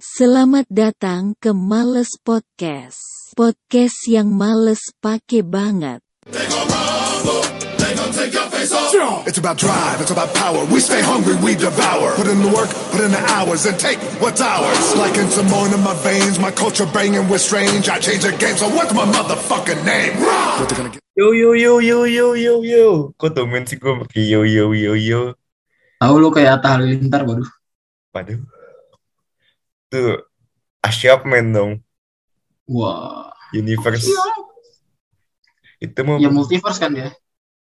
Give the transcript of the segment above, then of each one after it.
Selamat datang ke Males Podcast. Podcast yang males pake banget. It's about drive, it's about power. We stay hungry, we devour. Put in the work, put in the hours, and take what's ours. Like in Simone in my veins, my culture banging with strange. I change the game, so what's my motherfucking name? Yo yo yo yo yo yo yo. Kok tumben sih gue pakai yo yo yo yo. Tahu lu kayak Atta Halilintar, waduh. Waduh. Tuh Asyap men dong. Wah. Universe. Itu mau Ya multiverse kan ya.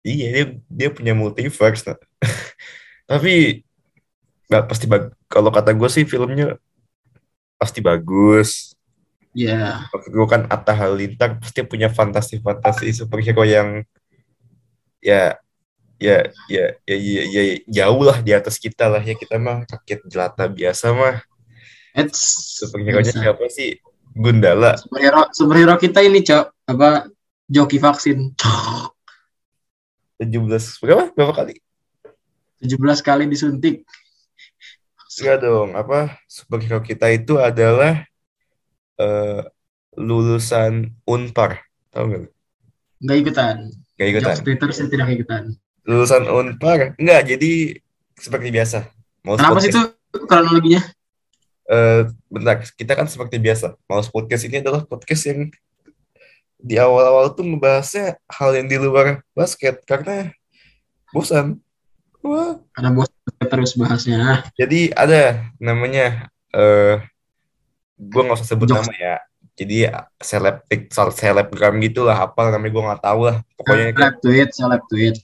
iya dia dia punya multiverse. Nah. Tapi nggak pasti bag kalau kata gue sih filmnya pasti bagus. Ya. Maksud gue kan Atta Halilintar pasti punya fantasi-fantasi superhero yang ya ya ya ya, ya, ya jauh lah di atas kita lah ya kita mah rakyat jelata biasa mah It's superhero nya siapa sih Gundala superhero superhero kita ini, Cok. Apa joki vaksin. Cok. 17 berapa berapa kali 17 kali disuntik. enggak dong apa superhero kita itu adalah eh, lulusan Unpar tahu nggak lu? Enggak ikutan. nggak ikutan Jokes Twitter saya tidak ikutan. lulusan Unpar enggak jadi seperti biasa mau Kenapa sih itu kronologinya? Eh bentar, kita kan seperti biasa. Maus Podcast ini adalah podcast yang di awal-awal tuh ngebahasnya hal yang di luar basket karena bosan. Wah, Karena bos terus bahasnya. jadi ada namanya eh gue nggak usah sebut Jokes. nama ya. Jadi seleb TikTok, selebgram gitu lah, apa namanya gue nggak tahu lah. Pokoknya kan Seleb tweet, seleb tweet.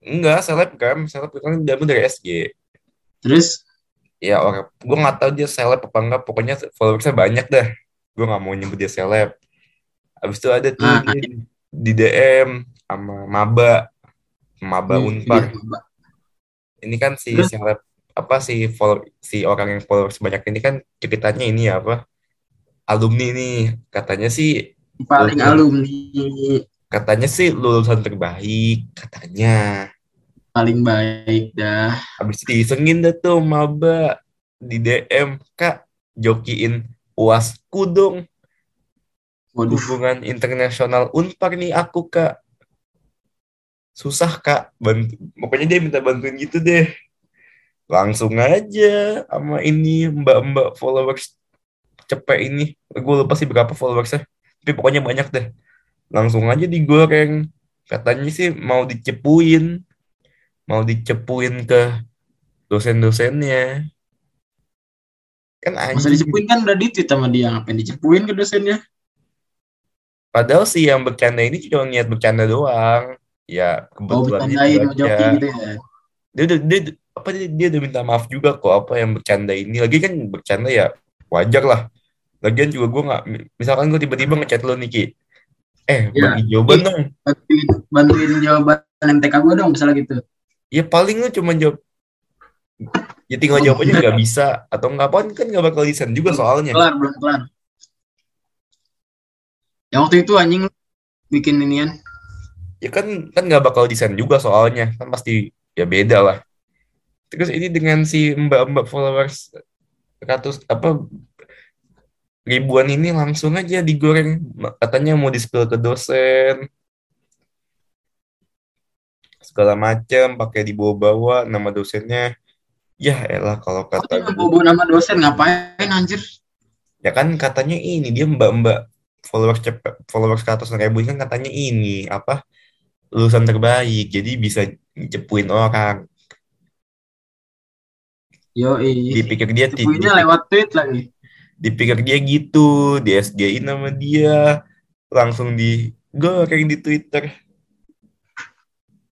enggak selebgram, selebgram kan dari SG. Terus ya orang gue nggak tahu dia seleb apa enggak. Pokoknya followersnya banyak dah. Gue nggak mau nyebut dia seleb. Abis itu ada tuh Ah, di DM sama maba. Maba Hmm, unpar iya, ini kan si Terus? seleb apa si follow si orang yang followers banyak ini kan ceritanya ini ya apa? Alumni nih. Katanya sih paling Betul. alumni. Katanya sih lulusan terbaik katanya paling baik dah. Habis itu diisengin dah tuh maba di DM, Kak, jokiin uasku dong. Waduh. Hubungan internasional Unpar nih aku, Kak. Susah, Kak. Bantu, pokoknya dia minta bantuin gitu deh. Langsung aja sama ini mbak-mbak followers cepet ini. Gue lupa sih berapa followersnya. Tapi pokoknya banyak deh. Langsung aja digoreng. Katanya sih mau dicepuin. Mau dicepuin ke dosen-dosennya. Kan Masa anjing. dicepuin kan udah di tweet sama dia ngapain dicepuin ke dosennya? Padahal sih yang bercanda ini cuma niat bercanda doang. Ya Oh, kebetulan bercandain aja. gitu ya. Dia udah dia, apa dia, dia udah minta maaf juga kok apa yang bercanda ini. Lagi kan bercanda ya wajar lah. Lagian juga gue nggak misalkan gue tiba-tiba ngechat lo Niki. Eh, Iya. bagi jawaban dong. bantuin, bantuin jawaban MTK gue dong misalnya gitu Ya paling lo cuma jawab Ya tinggal jawab aja nggak bisa atau nggak apa kan nggak bakal desain juga soalnya. kelar belum kelar. Yang waktu itu anjing bikin inian. Ya kan kan nggak bakal desain juga soalnya kan pasti ya beda lah. Terus ini dengan si mbak-mbak followers ratus apa ribuan ini langsung aja digoreng. Katanya mau di spill ke dosen segala macam pakai dibawa-bawa nama dosennya. Ya elah kalau kata Tapi gue bawa nama dosen? Ngapain anjir? Ya kan katanya ini dia mbak-mbak followers cepet followers ke atas ribu ini kan katanya ini apa lulusan terbaik jadi bisa cepuin orang. Yo dipikir dia cepuinnya dipikir, lewat tweet lagi. dipikir dia gitu di SG nama dia langsung digoreng di Twitter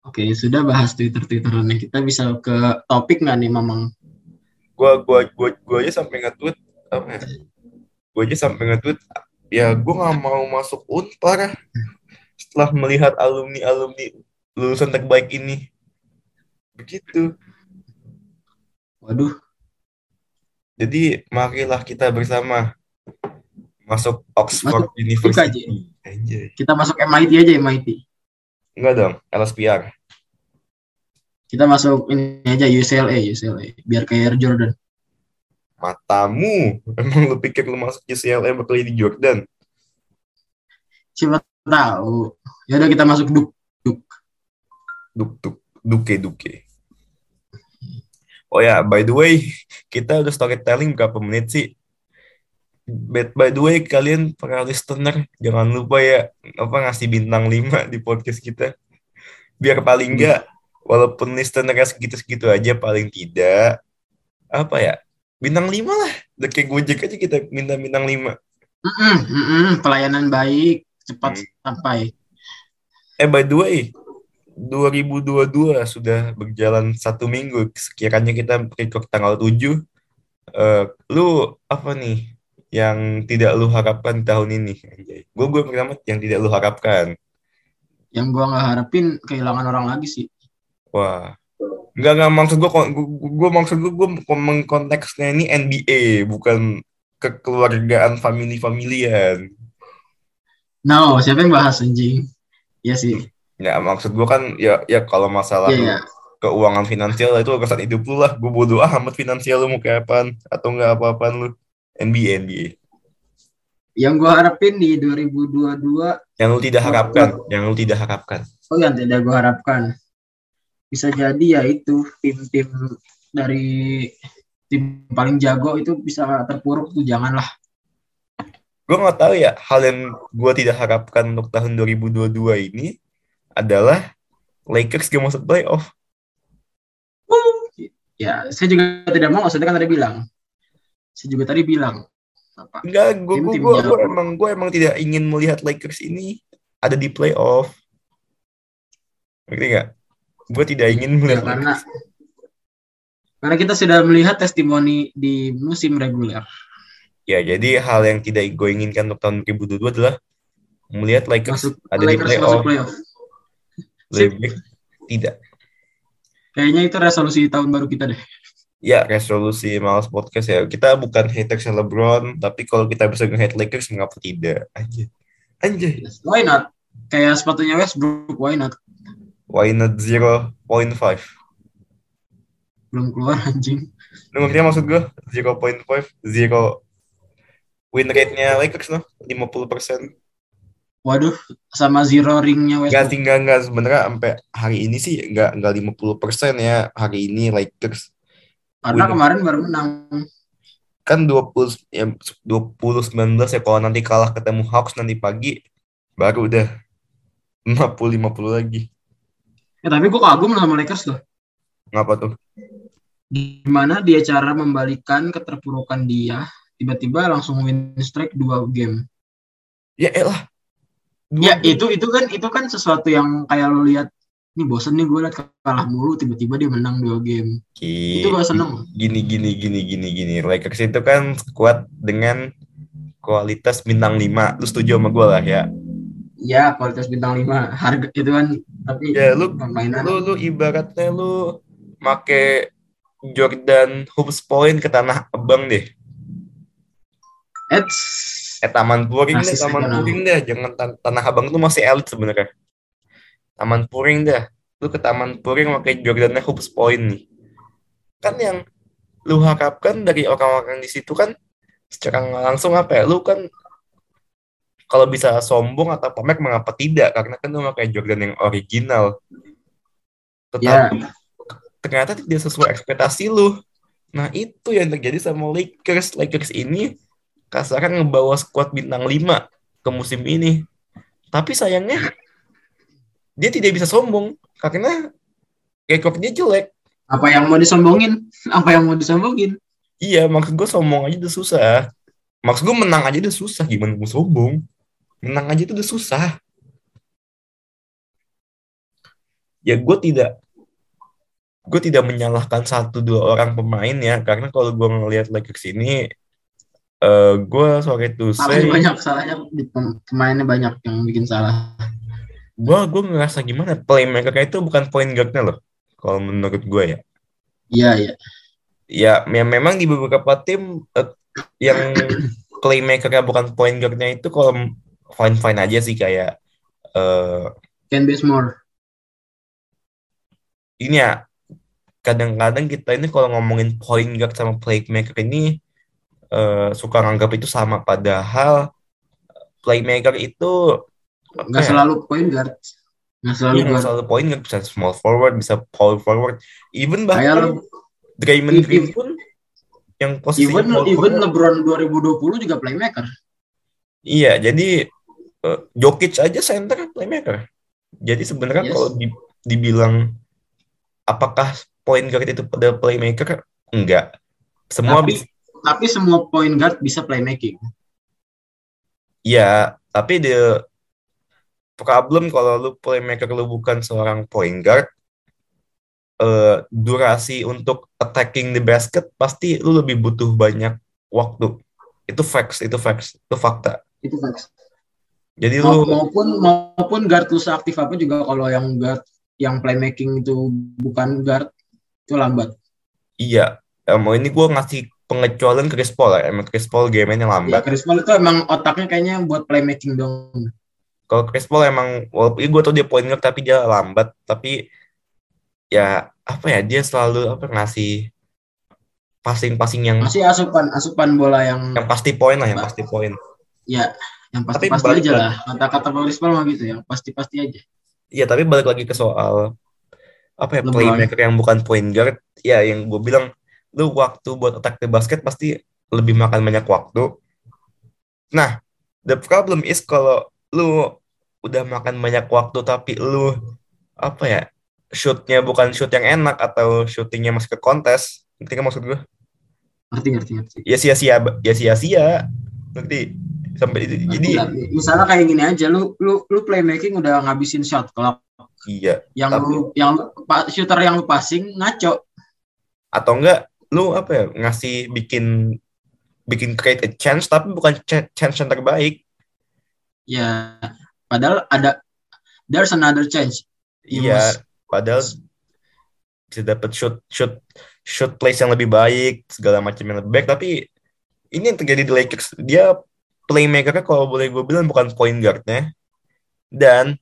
oke sudah bahas twitter twitterannya kita bisa ke topik nggak nih mamang gua gua gua gua aja sampai nge-tweet apa ya? gua aja sampai nge-tweet ya gua nggak mau masuk Unpar setelah melihat alumni alumni lulusan terbaik ini begitu waduh Jadi marilah kita bersama masuk Oxford Masuk University. Anjay. kita masuk MIT aja MIT Enggak dong, LSPR. kita masuk ini aja UCLA UCLA biar kayak Air Jordan Matamu. Emang lu pikir lu masuk UCLA bakal jadi Jordan? Siapa tahu. Ya udah kita masuk duk. Duk. Duk, duk, duke, duke. Oh ya, by the way, kita udah storytelling berapa menit sih? By, by the way, kalian para listener, jangan lupa ya, apa ngasih bintang 5 di podcast kita. Biar paling enggak, walaupun listenernya segitu-segitu aja, paling tidak, apa ya, bintang 5 lah. Udah kayak Gojek aja kita minta bintang 5. Mm-mm, mm-mm, pelayanan baik, cepat Hmm. sampai. Eh, by the way, 2022 sudah berjalan satu minggu. Sekiranya kita record tanggal 7, eh, lu apa nih yang tidak lu harapkan tahun ini? Gue gue pertama yang tidak lu harapkan. Yang gua nggak harapin kehilangan orang lagi sih. Wah. Enggak, enggak maksud gue, gue, maksud gue, gue konteksnya ini NBA, bukan kekeluargaan family-familian. No, siapa yang bahas anjing? Iya sih. Ya, maksud gue kan, ya, ya kalau masalah Iya, iya. keuangan finansial itu urusan hidup lu lah. Gue bodo amat finansial lu mau kayak apaan atau enggak apa-apaan lu. NBA, NBA. Yang gua harapin di 2022 Yang lu tidak harapkan, yang lu tidak harapkan. Oh yang tidak gue harapkan bisa jadi ya itu tim-tim dari tim paling jago itu bisa terpuruk tuh janganlah. Gue nggak tahu ya, hal yang gue tidak harapkan untuk tahun 2022 ini adalah Lakers gak masuk playoff. Ya saya juga tidak mau, saya kan tadi bilang. Saya juga tadi bilang apa? Enggak, gue gue jago. emang gue emang tidak ingin melihat Lakers ini ada di playoff. Ngerti nggak? Gue tidak ingin Ya, melihat karena Lakers. karena kita sudah melihat testimoni di musim reguler. Ya, jadi hal yang tidak gue inginkan untuk tahun 2022 adalah melihat Lakers Masuk ada di Lakers playoff. masuk playoff. Lebih tidak. Kayaknya itu resolusi tahun baru kita deh. Ya, resolusi Males Podcast ya. Kita bukan haters LeBron, tapi kalau kita bisa nge-hate Lakers, mengapa tidak? Anjay. Anjay. Why not? Kayak sepatunya Westbrook, why not? Why not 0.5? Belum keluar anjing. Lu ngerti maksud gue? 0.5? Zero win rate-nya Lakers no? 50%. Waduh, sama zero ringnya Westbrook. sih, enggak, enggak. Sebenarnya sampai hari ini sih enggak, enggak 50% ya. Hari ini Lakers. Karena Win. kemarin baru menang. Kan 20, ya, 20-19 ya. Kalau nanti kalah ketemu Hawks nanti pagi, baru udah 50-50 lagi. Ya tapi gue kagum sama Lakers loh. Ngapa tuh? Gimana dia cara membalikan keterpurukan dia, tiba-tiba langsung win streak dua game. Ya elah. Ya itu itu kan itu kan sesuatu yang kayak lo lihat ini bosen nih gue liat kalah mulu tiba-tiba dia menang dua game. Ki- Itu gue seneng. Gini gini gini gini gini. Lakers itu kan kuat dengan kualitas bintang 5. Lu setuju sama gue lah ya. Ya kualitas bintang 5 harga itu kan tapi Ya lu permainan lu lu ibaratnya lu make Jordan hoops point ke tanah abang deh. Eits. Eh taman puring deh, taman puring deh. Jangan tan- tanah abang tuh masih elit sebenarnya. Taman puring dah. Lu ke taman puring pakai Jordannya hoops point nih. Kan yang lu harapkan dari orang-orang di situ kan secara langsung apa ya? Lu kan kalau bisa sombong atau pamer mengapa tidak? Karena kan lu pakai Jordan yang original. Tetapi ternyata tidak sesuai ekspektasi lu. Nah, itu yang terjadi sama Lakers. Lakers ini kasarnya ngebawa skuad bintang 5 ke musim ini. Tapi sayangnya dia tidak bisa sombong karena rekor dia jelek. apa yang mau disombongin? Apa yang mau disombongin? Iya, maksud gue sombong aja udah susah. Maksud gue menang aja udah susah. Gimana mau sombong? Menang aja itu udah susah. Ya gue tidak gue tidak menyalahkan satu dua orang pemain ya karena kalau gue ngelihat Lakers ini eh gue sorry to say Salahnya banyak, salahnya pemainnya banyak yang bikin salah. Gue gue ngerasa gimana playmaker itu bukan point guardnya loh kalau menurut gue ya Iya, iya. ya, ya memang di beberapa tim eh, yang playmakernya bukan point guardnya itu kalau fine fine aja sih kayak eh Can be more. ini ya kadang-kadang kita ini kalau ngomongin point guard sama playmaker ini eh, suka nganggap itu sama padahal playmaker itu nggak ya, selalu point guard nggak selalu guard selalu point guard bisa small forward bisa power forward even bahkan Draymond Green pun yang posisinya even even. LeBron 2020 juga playmaker Iya, jadi eh, Jokic aja center playmaker. Jadi sebenarnya Yes. kalau di- dibilang apakah point guard itu pada playmaker? Enggak. Semua tapi bisa. tapi semua point guard bisa playmaking Iya, tapi the problem kalau lu playmaker lu bukan seorang point guard, eh, durasi untuk attacking the basket pasti lu lebih butuh banyak waktu. Itu facts, itu facts, itu fakta. itu facts Jadi lu maupun maupun guard lu seaktif apa juga kalau yang guard yang playmaking itu bukan guard itu lambat Iya, mau ini gue ngasih pengecualian Chris Paul ya. Emang Chris Paul game-nya ya lambat. Chris Paul itu emang otaknya kayaknya buat playmaking dong Kalau Chris Paul emang, walaupun gue tau dia point guard tapi dia lambat. Tapi ya apa ya dia selalu apa ngasih passing-passing yang masih asupan asupan bola yang yang pasti poin lah, yang pasti poin. ya yang pasti pasti aja lagi- lah kata-kata Chris Paul mah gitu yang pasti pasti aja Iya, tapi balik lagi ke soal apa ya LeBron. playmaker yang bukan point guard. Ya yang gue bilang lu waktu buat attack the basket pasti lebih makan banyak waktu. Nah, the problem is kalau lu udah makan banyak waktu tapi lu apa ya shootnya bukan shoot yang enak atau shootingnya masuk ke kontes. Ngerti kan maksud gue ngerti ngerti ngerti. Ya sia-sia ya sia-sia. Ngerti? Sampai itu jadi Ngerti. misalnya kayak gini aja lu lu lu playmaking udah ngabisin shot kalau iya. Yang Tapi- lu yang lu, shooter yang lu passing ngaco. Atau enggak lu apa ya ngasih bikin bikin create a chance tapi bukan ch- chance yang terbaik ya padahal ada there's another change. Iya padahal bisa dapat shoot shoot shoot place yang lebih baik segala macam yang lebih baik. Tapi ini yang terjadi di Lakers. Dia playmakernya kalau boleh gue bilang bukan point guardnya. Dan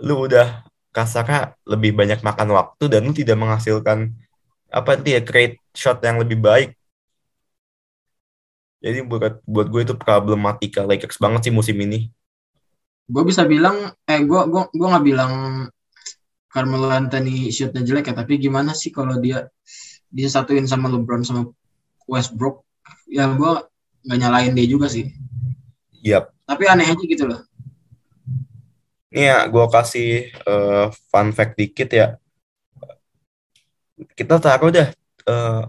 lu udah kasarnya lebih banyak makan waktu dan lu tidak menghasilkan apa itu ya create shot yang lebih baik. Jadi buat buat gue itu problematika Lakers banget sih musim ini gue bisa bilang eh gue gua gua nggak bilang Carmelo Anthony shootnya jelek ya tapi gimana sih kalau dia disatuin sama LeBron sama Westbrook ya gue nggak nyalain dia juga sih Yap. tapi aneh aja gitu loh Ini ya, gue kasih eh, fun fact dikit ya. Kita taruh dah eh,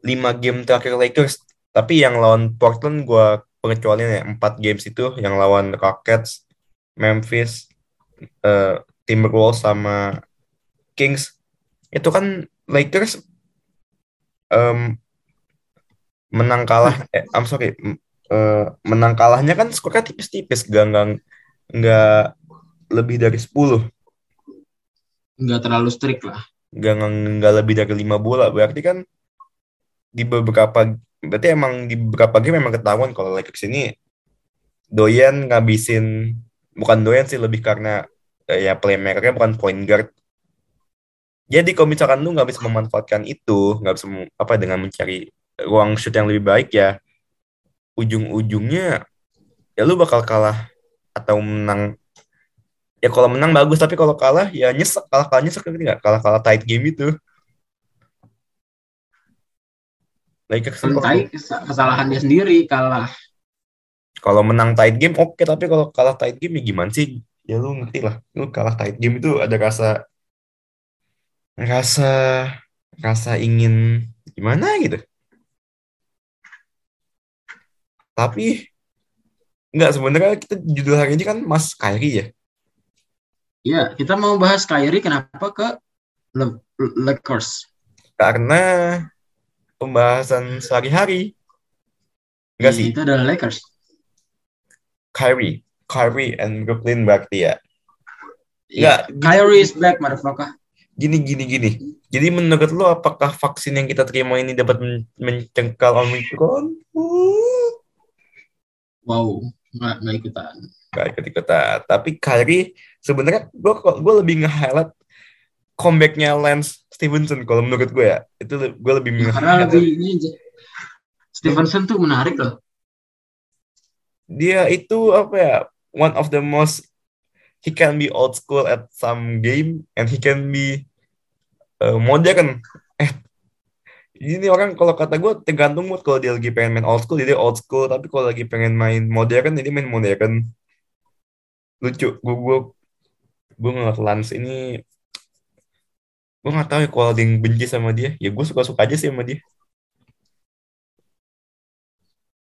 5 game terakhir Lakers. Tapi yang lawan Portland gue pengecualian ya. 4 games itu yang lawan Rockets, Memphis, eh, Timberwolves sama Kings. Itu kan Lakers em, menang kalah. Eh, I'm sorry. eh, menang kalahnya kan skornya tipis-tipis. Gak, gak, nggak lebih dari 10 nggak terlalu strict lah nggak nggak lebih dari lima bola berarti kan di beberapa berarti emang di beberapa game memang ketahuan kalau Lakers ini doyan ngabisin bukan doyan sih lebih karena eh, ya playmakernya bukan point guard. Jadi kalau misalkan lu nggak bisa memanfaatkan itu nggak bisa apa dengan mencari ruang shoot yang lebih baik ya ujung-ujungnya ya lu bakal kalah atau menang. Ya kalau menang bagus tapi kalau kalah ya nyesek kalah kalah nyesek ngerti nggak? Kalah kalah tight game itu Lakers kesalahan dia sendiri kalah. Kalau menang tight game oke tapi kalau kalah tight game ya gimana sih? Ya lu ngerti lah. Lu kalah tight game itu ada rasa rasa rasa ingin gimana gitu. Tapi nggak sebenarnya kita judul hari ini kan Mas Kyrie ya? Ya kita mau bahas Kyrie kenapa ke Le- Lakers? Karena pembahasan sehari-hari. Enggak Ya, sih? itu adalah Lakers. Kyrie. Kyrie and Brooklyn berarti ya? Ya, Nggak, Kyrie is back motherfucker. Gini gini gini. Jadi menurut lo apakah vaksin yang kita terima ini dapat men- mencengkal Omicron? Wow. Nggak nggak ikutan. Gak ikut ikutan. Tapi Kyrie sebenarnya gue gue lebih nge-highlight comebacknya Lance Stevenson kalau menurut gue ya. Itu gue lebih Ya, karena nge-highlight lebih ini Stevenson tuh menarik loh. dia itu apa ya one of the most he can be old school at some game and he can be uh, modern eh ini orang kalau kata gue tergantung mood kalau dia lagi pengen main old school jadi old school. Tapi kalau lagi pengen main modern jadi main modern. Lucu gue gue gue ngeliat Lance ini gue nggak tahu ya kalau ada yang benci sama dia ya gue suka suka aja sih sama dia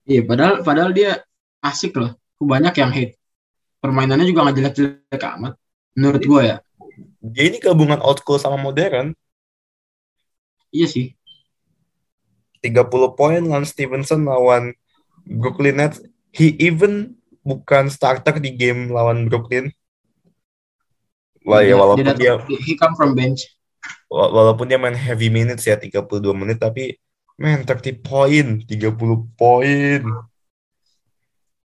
Iya, padahal padahal dia asik loh. Banyak yang hate. Permainannya juga nggak jelek-jelek amat. Menurut gue ya. dia ini gabungan old school sama modern Iya sih. 30 poin lawan Stevenson lawan Brooklyn Nets. He even bukan starter di game lawan Brooklyn. Wah ya walaupun datang- dia he come from bench. Wa- walaupun dia main heavy minutes ya 32 menit tapi man 30 poin, 30 poin.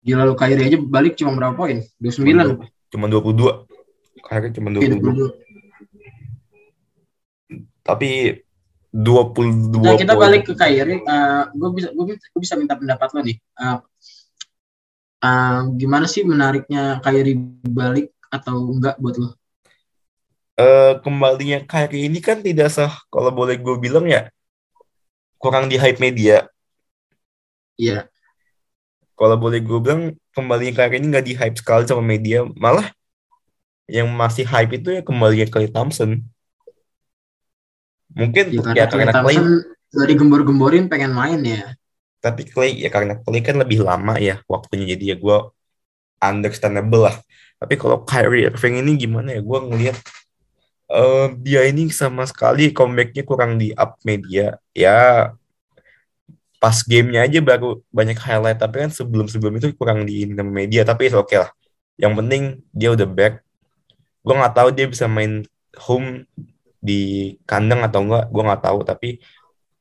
Gila lu Kyrie aja balik cuma berapa poin? 29. Cuma 22. Kayaknya cuma Iya, 22. 22. Tapi 22 Nah, kita poin. balik ke Kyrie. gue bisa gue bisa minta pendapat lo nih. Eh, eh, gimana sih menariknya Kyrie balik atau enggak buat lo? Eh kembalinya Kyrie ini kan tidak sah kalau boleh gue bilang ya kurang di hype media. Iya. Kalau boleh gue bilang kembalinya Kyrie ini nggak di hype sekali sama media, malah yang masih hype itu ya kembalinya Clay Thompson. Mungkin Ya, ya, karena karena Klay Clay, Thompson udah digembor-gemborin pengen main ya. tapi Clay ya karena Clay kan lebih lama ya waktunya jadi ya gue understandable lah. Tapi kalau Kyrie Irving ini gimana ya gue ngelihat eh, dia ini sama sekali comebacknya kurang di up media. Ya pas gamenya aja baru banyak highlight tapi kan sebelum sebelum itu kurang di media tapi oke lah. Yang penting dia udah back. Gue nggak tahu dia bisa main home di kandang atau enggak gue nggak tahu tapi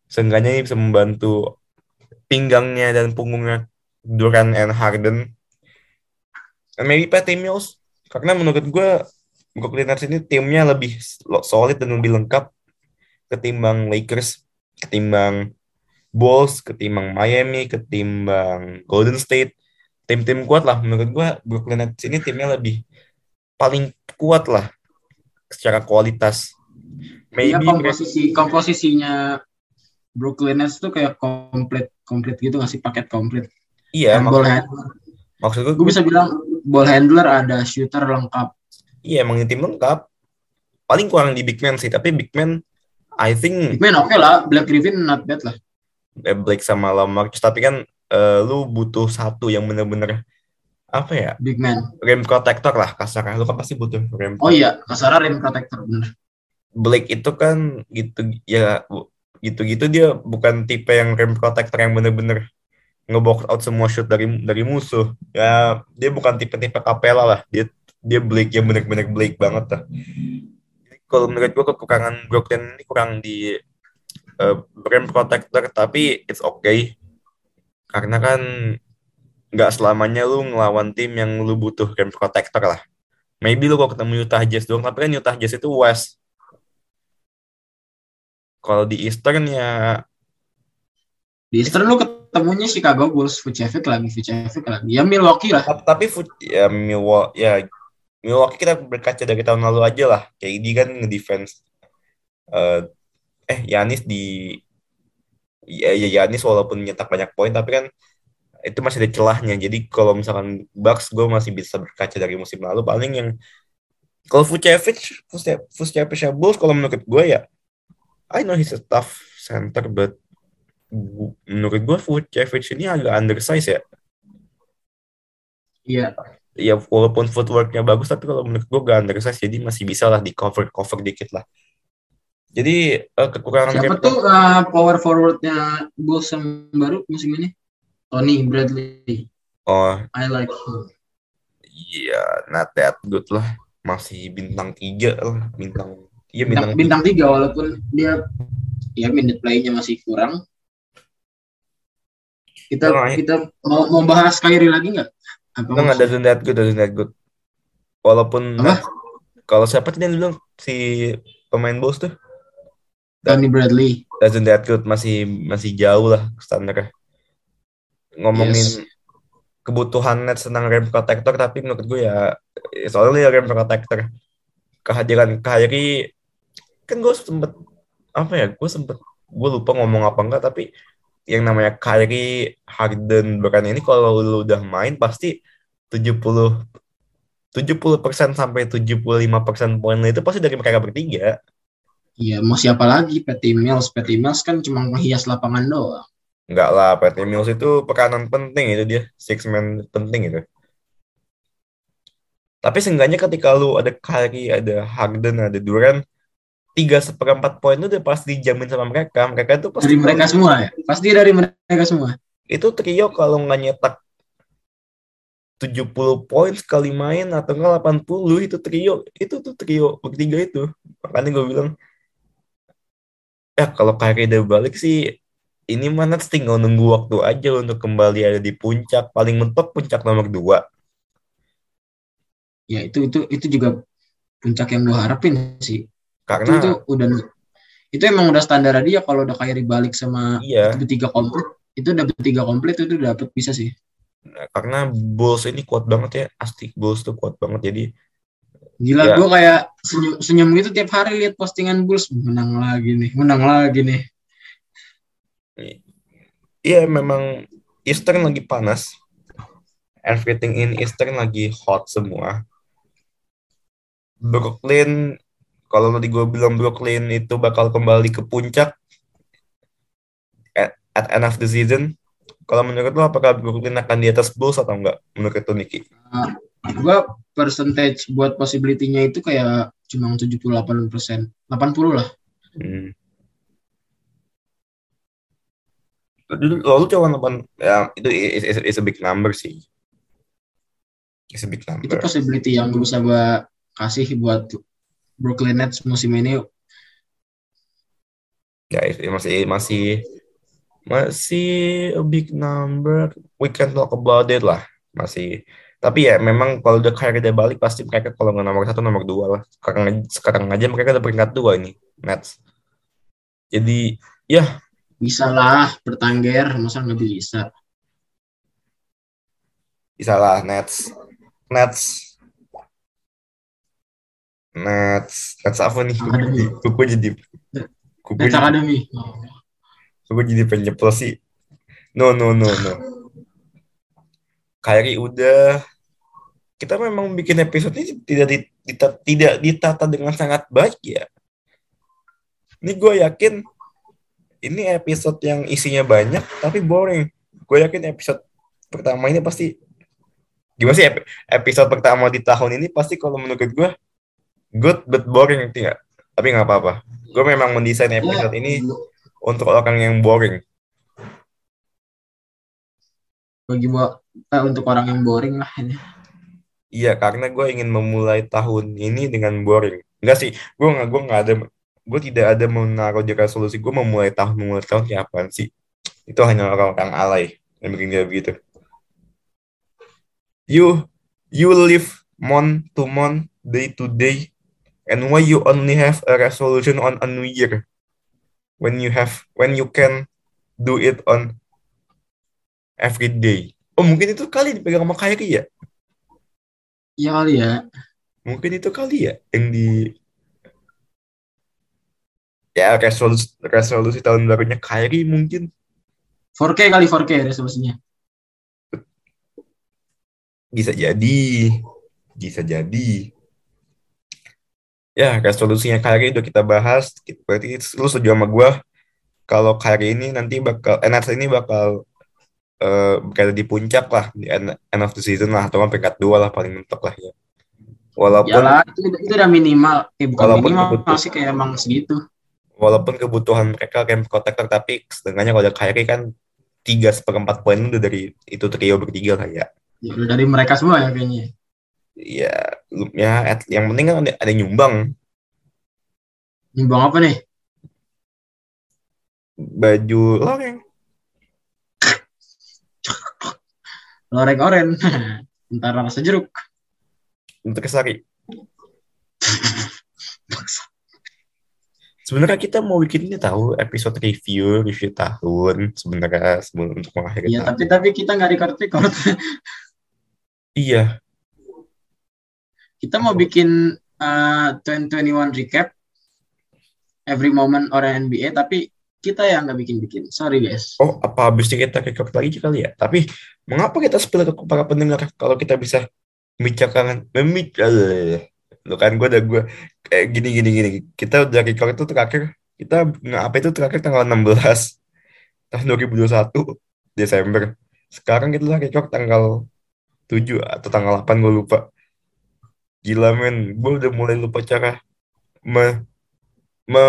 seenggaknya ini bisa membantu pinggangnya dan punggungnya Durant and Harden. Maybe Patty Mills karena menurut gue Brooklyn Nets ini timnya lebih solid dan lebih lengkap ketimbang Lakers, ketimbang Bulls, ketimbang Miami, ketimbang Golden State. Tim-tim kuat lah menurut gua Brooklyn Nets ini timnya lebih paling kuat lah secara kualitas. Iya Maybe mereka- komposisi komposisinya Brooklyn Nets tuh kayak komplit komplit gitu nggak sih paket komplit. iya Dan ball maksud, handler. maksud gua Gue bisa bilang ball handler ada shooter lengkap. Iya emang tim lengkap. Paling kurang di big man sih, tapi big man I think Big man oke lah, Black Griffin not bad lah. eh, Blake sama Lamarcus tapi kan eh, lu butuh satu yang bener-bener apa ya Big man. rim protector lah kasarnya lu kan pasti butuh rim Oh iya, kasarnya rim protector bener. Blake itu kan gitu ya gitu-gitu dia bukan tipe yang rim protector yang bener-bener ngebox out semua shoot dari dari musuh. Ya dia bukan tipe-tipe Capella lah. Dia dia Blake yang bener-bener Blake banget lah. Kalau menurut gua kekurangan Brooklyn ini kurang di eh, rim protector tapi it's okay. Karena kan nggak selamanya lu ngelawan tim yang lu butuh rim protector lah. Maybe lu kalau ketemu Utah Jazz doang tapi kan Utah Jazz itu West. Kalau di Eastern ya Di Eastern lu ketemunya Chicago Bulls, Vucevic lagi, Vucevic lagi. Ya Milwaukee lah. Tap- tapi ya Milwaukee ya Milwaukee kita berkaca dari tahun lalu aja lah kayak ini kan ngedefense eh eh Yanis di ya ya Yanis walaupun nyetak banyak poin tapi kan itu masih ada celahnya jadi kalau misalkan Bucks gue masih bisa berkaca dari musim lalu paling yang kalau Vucevic Vuce- Vucevic ya Bulls kalau menurut gue ya I know he's a tough center but menurut gue Vucevic ini agak undersize ya Iya. ya walaupun footworknya bagus tapi kalau menurut gue gak undersize jadi masih bisa lah di cover cover dikit lah jadi eh, kekurangan Siapa tuh uh, power forwardnya Bulls yang baru musim ini? Tony Bradley. oh I like him. iya not that good lah masih bintang tiga lah bintang iya Bintang, bintang, bintang tiga walaupun dia ya minute play-nya masih kurang. Kita Nah, kita mau mau bahas Kyrie lagi nggak? Tiga nggak doesn't that good doesn't that good walaupun Apa? kalau siapa tadi yang bilang si pemain Bulls tuh Tony Bradley. doesn't that good masih masih jauh lah standarnya ngomongin Yes. kebutuhan Nets tentang rim protector tapi menurut gue ya soalnya rim protector kehadiran Kyrie kan gue sempet apa ya gue sempet gue lupa ngomong apa enggak tapi yang namanya Kyrie Harden Brown ini kalau lu udah main pasti 70 70% sampai 75% poin lu itu pasti dari mereka bertiga. Iya, mau siapa lagi? Patty Mills. Patty Mills kan cuma menghias lapangan doang. Enggak lah, Patty Mills itu peranan penting itu dia, six man penting itu. Tapi seenggaknya ketika lu ada Kyrie, ada Harden, ada Durant, tiga seperempat poin itu udah pasti dijamin sama mereka. Mereka itu pasti Dari mereka semua ya? Pasti dari mereka semua. itu trio kalau nggak nyetak 70 poin sekali main atau enggak 80 itu trio itu tuh trio bertiga itu makanya gue bilang ya kalau Kyrie udah balik sih ini mana tinggal nunggu waktu aja untuk kembali ada di puncak paling mentok puncak nomor 2 Ya itu itu itu juga puncak yang gue harapin sih. Itu, karena itu udah itu emang udah standar dia kalau udah kayak dibalik sama iya bertiga komplit itu udah bertiga komplit itu udah dapet bisa sih. Nah, karena Bulls ini kuat banget ya astik Bulls tuh kuat banget jadi Gila Ya. gue kayak senyum, senyum gitu tiap hari lihat postingan Bulls menang lagi nih, menang lagi nih. Iya memang Eastern lagi panas. Everything in Eastern lagi hot semua. Brooklyn, kalau tadi gue bilang Brooklyn itu bakal kembali ke puncak at, at end of the season. Kalau menurut lo apakah Brooklyn akan di atas Bulls atau enggak? Menurut lo Niki? Gue percentage buat possibility-nya itu kayak cuma 78 persen, 80 lah. Hmm. Lalu coba nonton ya itu is, is, is a big number sih. It's a big Itu possibility yang bisa gue kasih buat Brooklyn Nets musim ini. Ya masih masih masih a big number. We can talk about it lah. Masih. Tapi ya memang kalau udah Kyrie udah balik pasti mereka kalau nggak nomor satu nomor dua lah. Sekarang sekarang aja mereka udah peringkat dua ini Nets. Jadi ya Bisa lah bertengger, masa nggak bisa? bisa lah Nets. Nets. Nets. Nets apa nih? Academy. jadi, gue jadi, jadi, Academy. gue jadi penyeplos sih. No, no, no, no. Kyrie udah. Kita memang bikin episode ini tidak di- dita- tidak ditata dengan sangat baik ya. Ini gue yakin ini episode yang isinya banyak tapi boring. Gue yakin episode pertama ini pasti gimana sih ep- episode pertama di tahun ini pasti kalau menurut gue good but boring tidak. Tapi nggak apa-apa. Gue memang mendesain episode ini untuk orang yang boring. bagi buat eh, untuk orang yang boring lah ini. Iya, karena gue ingin memulai tahun ini dengan boring. Enggak sih, gue nggak gue nggak ada, gue tidak ada menaruh di resolusi gue memulai tahun memulai tahun kayak apaan sih? Itu hanya orang-orang alay yang bikin dia begitu. You you live month to month, day to day, and why you only have a resolution on a new year when you have when you can do it on every day. Oh mungkin itu kali dipegang sama Kyrie ya? Iya kali ya. Mungkin itu kali ya yang di ya resolusi resolusi tahun barunya Kyrie mungkin 4K kali 4K resolusinya. bisa jadi bisa jadi ya resolusinya Kyrie udah kita bahas berarti lu setuju sama gue kalau Kyrie ini nanti bakal eh, Nets ini bakal eh berada di puncak lah di end, end of the season lah atau peringkat dua lah paling mentok lah ya walaupun Yalah, itu, itu udah minimal. Eh bukan Walaupun minimal kebutuhan. sih kayak emang segitu. walaupun kebutuhan mereka game protector tapi setengahnya kalau ada Kyrie kan tiga seperempat poin udah dari itu trio bertiga lah ya Ya, dari mereka semua ya kayaknya. Ya ya at- yang penting kan ada, ada nyumbang Nyumbang apa nih? baju loreng Loreng oren. Ntar rasa jeruk. untuk kesari Sebenarnya kita mau bikin ini tahu episode review review tahun sebenarnya sebelum untuk mengakhiri Iya, tahun. tapi tapi kita nggak record record. Iya, kita mau bikin uh, 2021 recap every moment orang NBA, tapi kita yang nggak bikin bikin. Sorry guys. Oh, apa habisnya kita record lagi kali ya? Tapi mengapa kita spill ke para pendengar kalau kita bisa membicarakan membicarakan Lu kan gue udah gue kayak gini gini gini. Kita udah record itu terakhir kita apa itu terakhir tanggal 16 tahun 2021 Desember. Sekarang kita udah record tanggal 7 atau tanggal 8 gue lupa. Gila men, gue udah mulai lupa cara me, me,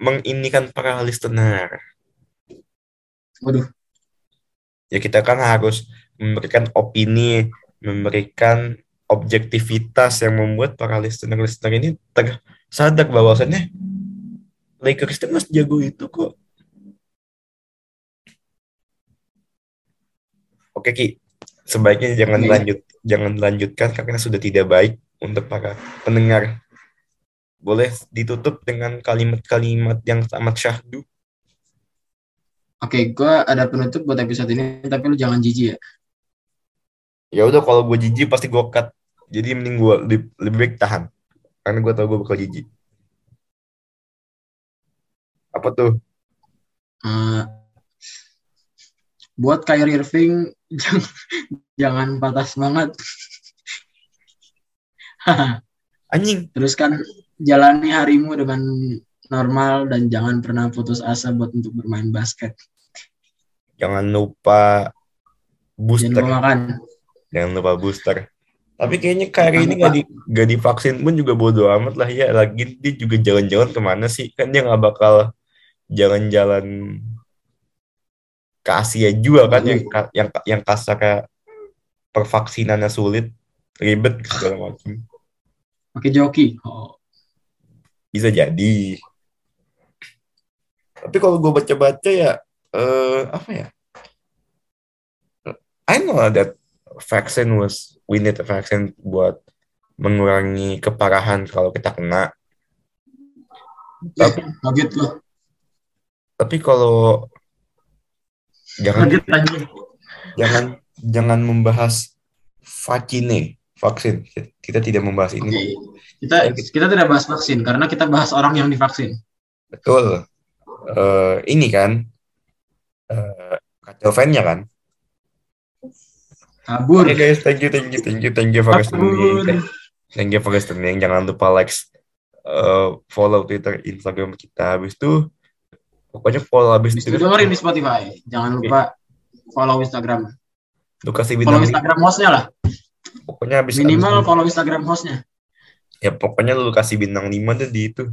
menginikan para listener. Waduh, ya kita kan harus memberikan opini, memberikan objektivitas yang membuat para listener-listener ini tersadar bahwasannya Lakers itu mas jago itu kok. Oke Ki, sebaiknya jangan Oke. lanjut, jangan lanjutkan karena sudah tidak baik untuk para pendengar. Boleh ditutup dengan kalimat-kalimat yang amat syahdu. oke, gue ada penutup buat episode ini, tapi lu jangan jijik ya. ya udah kalau gue jijik pasti gue cut jadi mending gue lebih, lebih baik tahan karena gue tau gue bakal jijik apa tuh Uh, buat Kyrie Irving, jangan, jangan patah semangat. anjing. Teruskan jalani harimu dengan normal dan jangan pernah putus asa buat untuk bermain basket. jangan lupa Jangan booster lupa makan. jangan lupa booster. Tapi kayaknya Jangan ini gak, di, gak divaksin pun juga bodo amat lah ya. Lagi dia juga jalan-jalan ke mana sih? Kan dia nggak bakal jalan-jalan ke Asia juga kan yang ka- yang yang kasar kayak pervaksinannya sulit ribet segala macam Pakai joki. Oh, bisa jadi. Tapi kalau gue baca-baca ya eh apa ya? I know that vaccine was we need a vaccine buat mengurangi keparahan kalau kita kena. Tapi kaget lu. tapi kalau jangan Kaget jangan jangan membahas vaksin vaksin kita tidak membahas ini Kita kita tidak bahas vaksin karena kita bahas orang yang divaksin. betul Eh ini kan eh kacau fan-nya kan Kabur. Oke guys, thank you, thank you, thank you, thank you for listening. Thank you for listening. Jangan lupa like, uh, follow Twitter, Instagram kita. Habis itu, pokoknya follow habis itu. dengerin di Spotify. Jangan lupa follow Instagram. Lu kasih Follow bintang. Instagram hostnya lah. Pokoknya habis Minimal habis- follow Instagram hostnya. ya pokoknya lu kasih bintang 5 deh di itu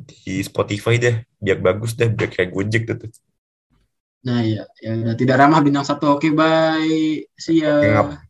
di Spotify deh biar bagus deh biar kayak Gojek tuh. tuh. Nah iya, ya udah tidak ramah bintang satu. Oke, bye. See ya.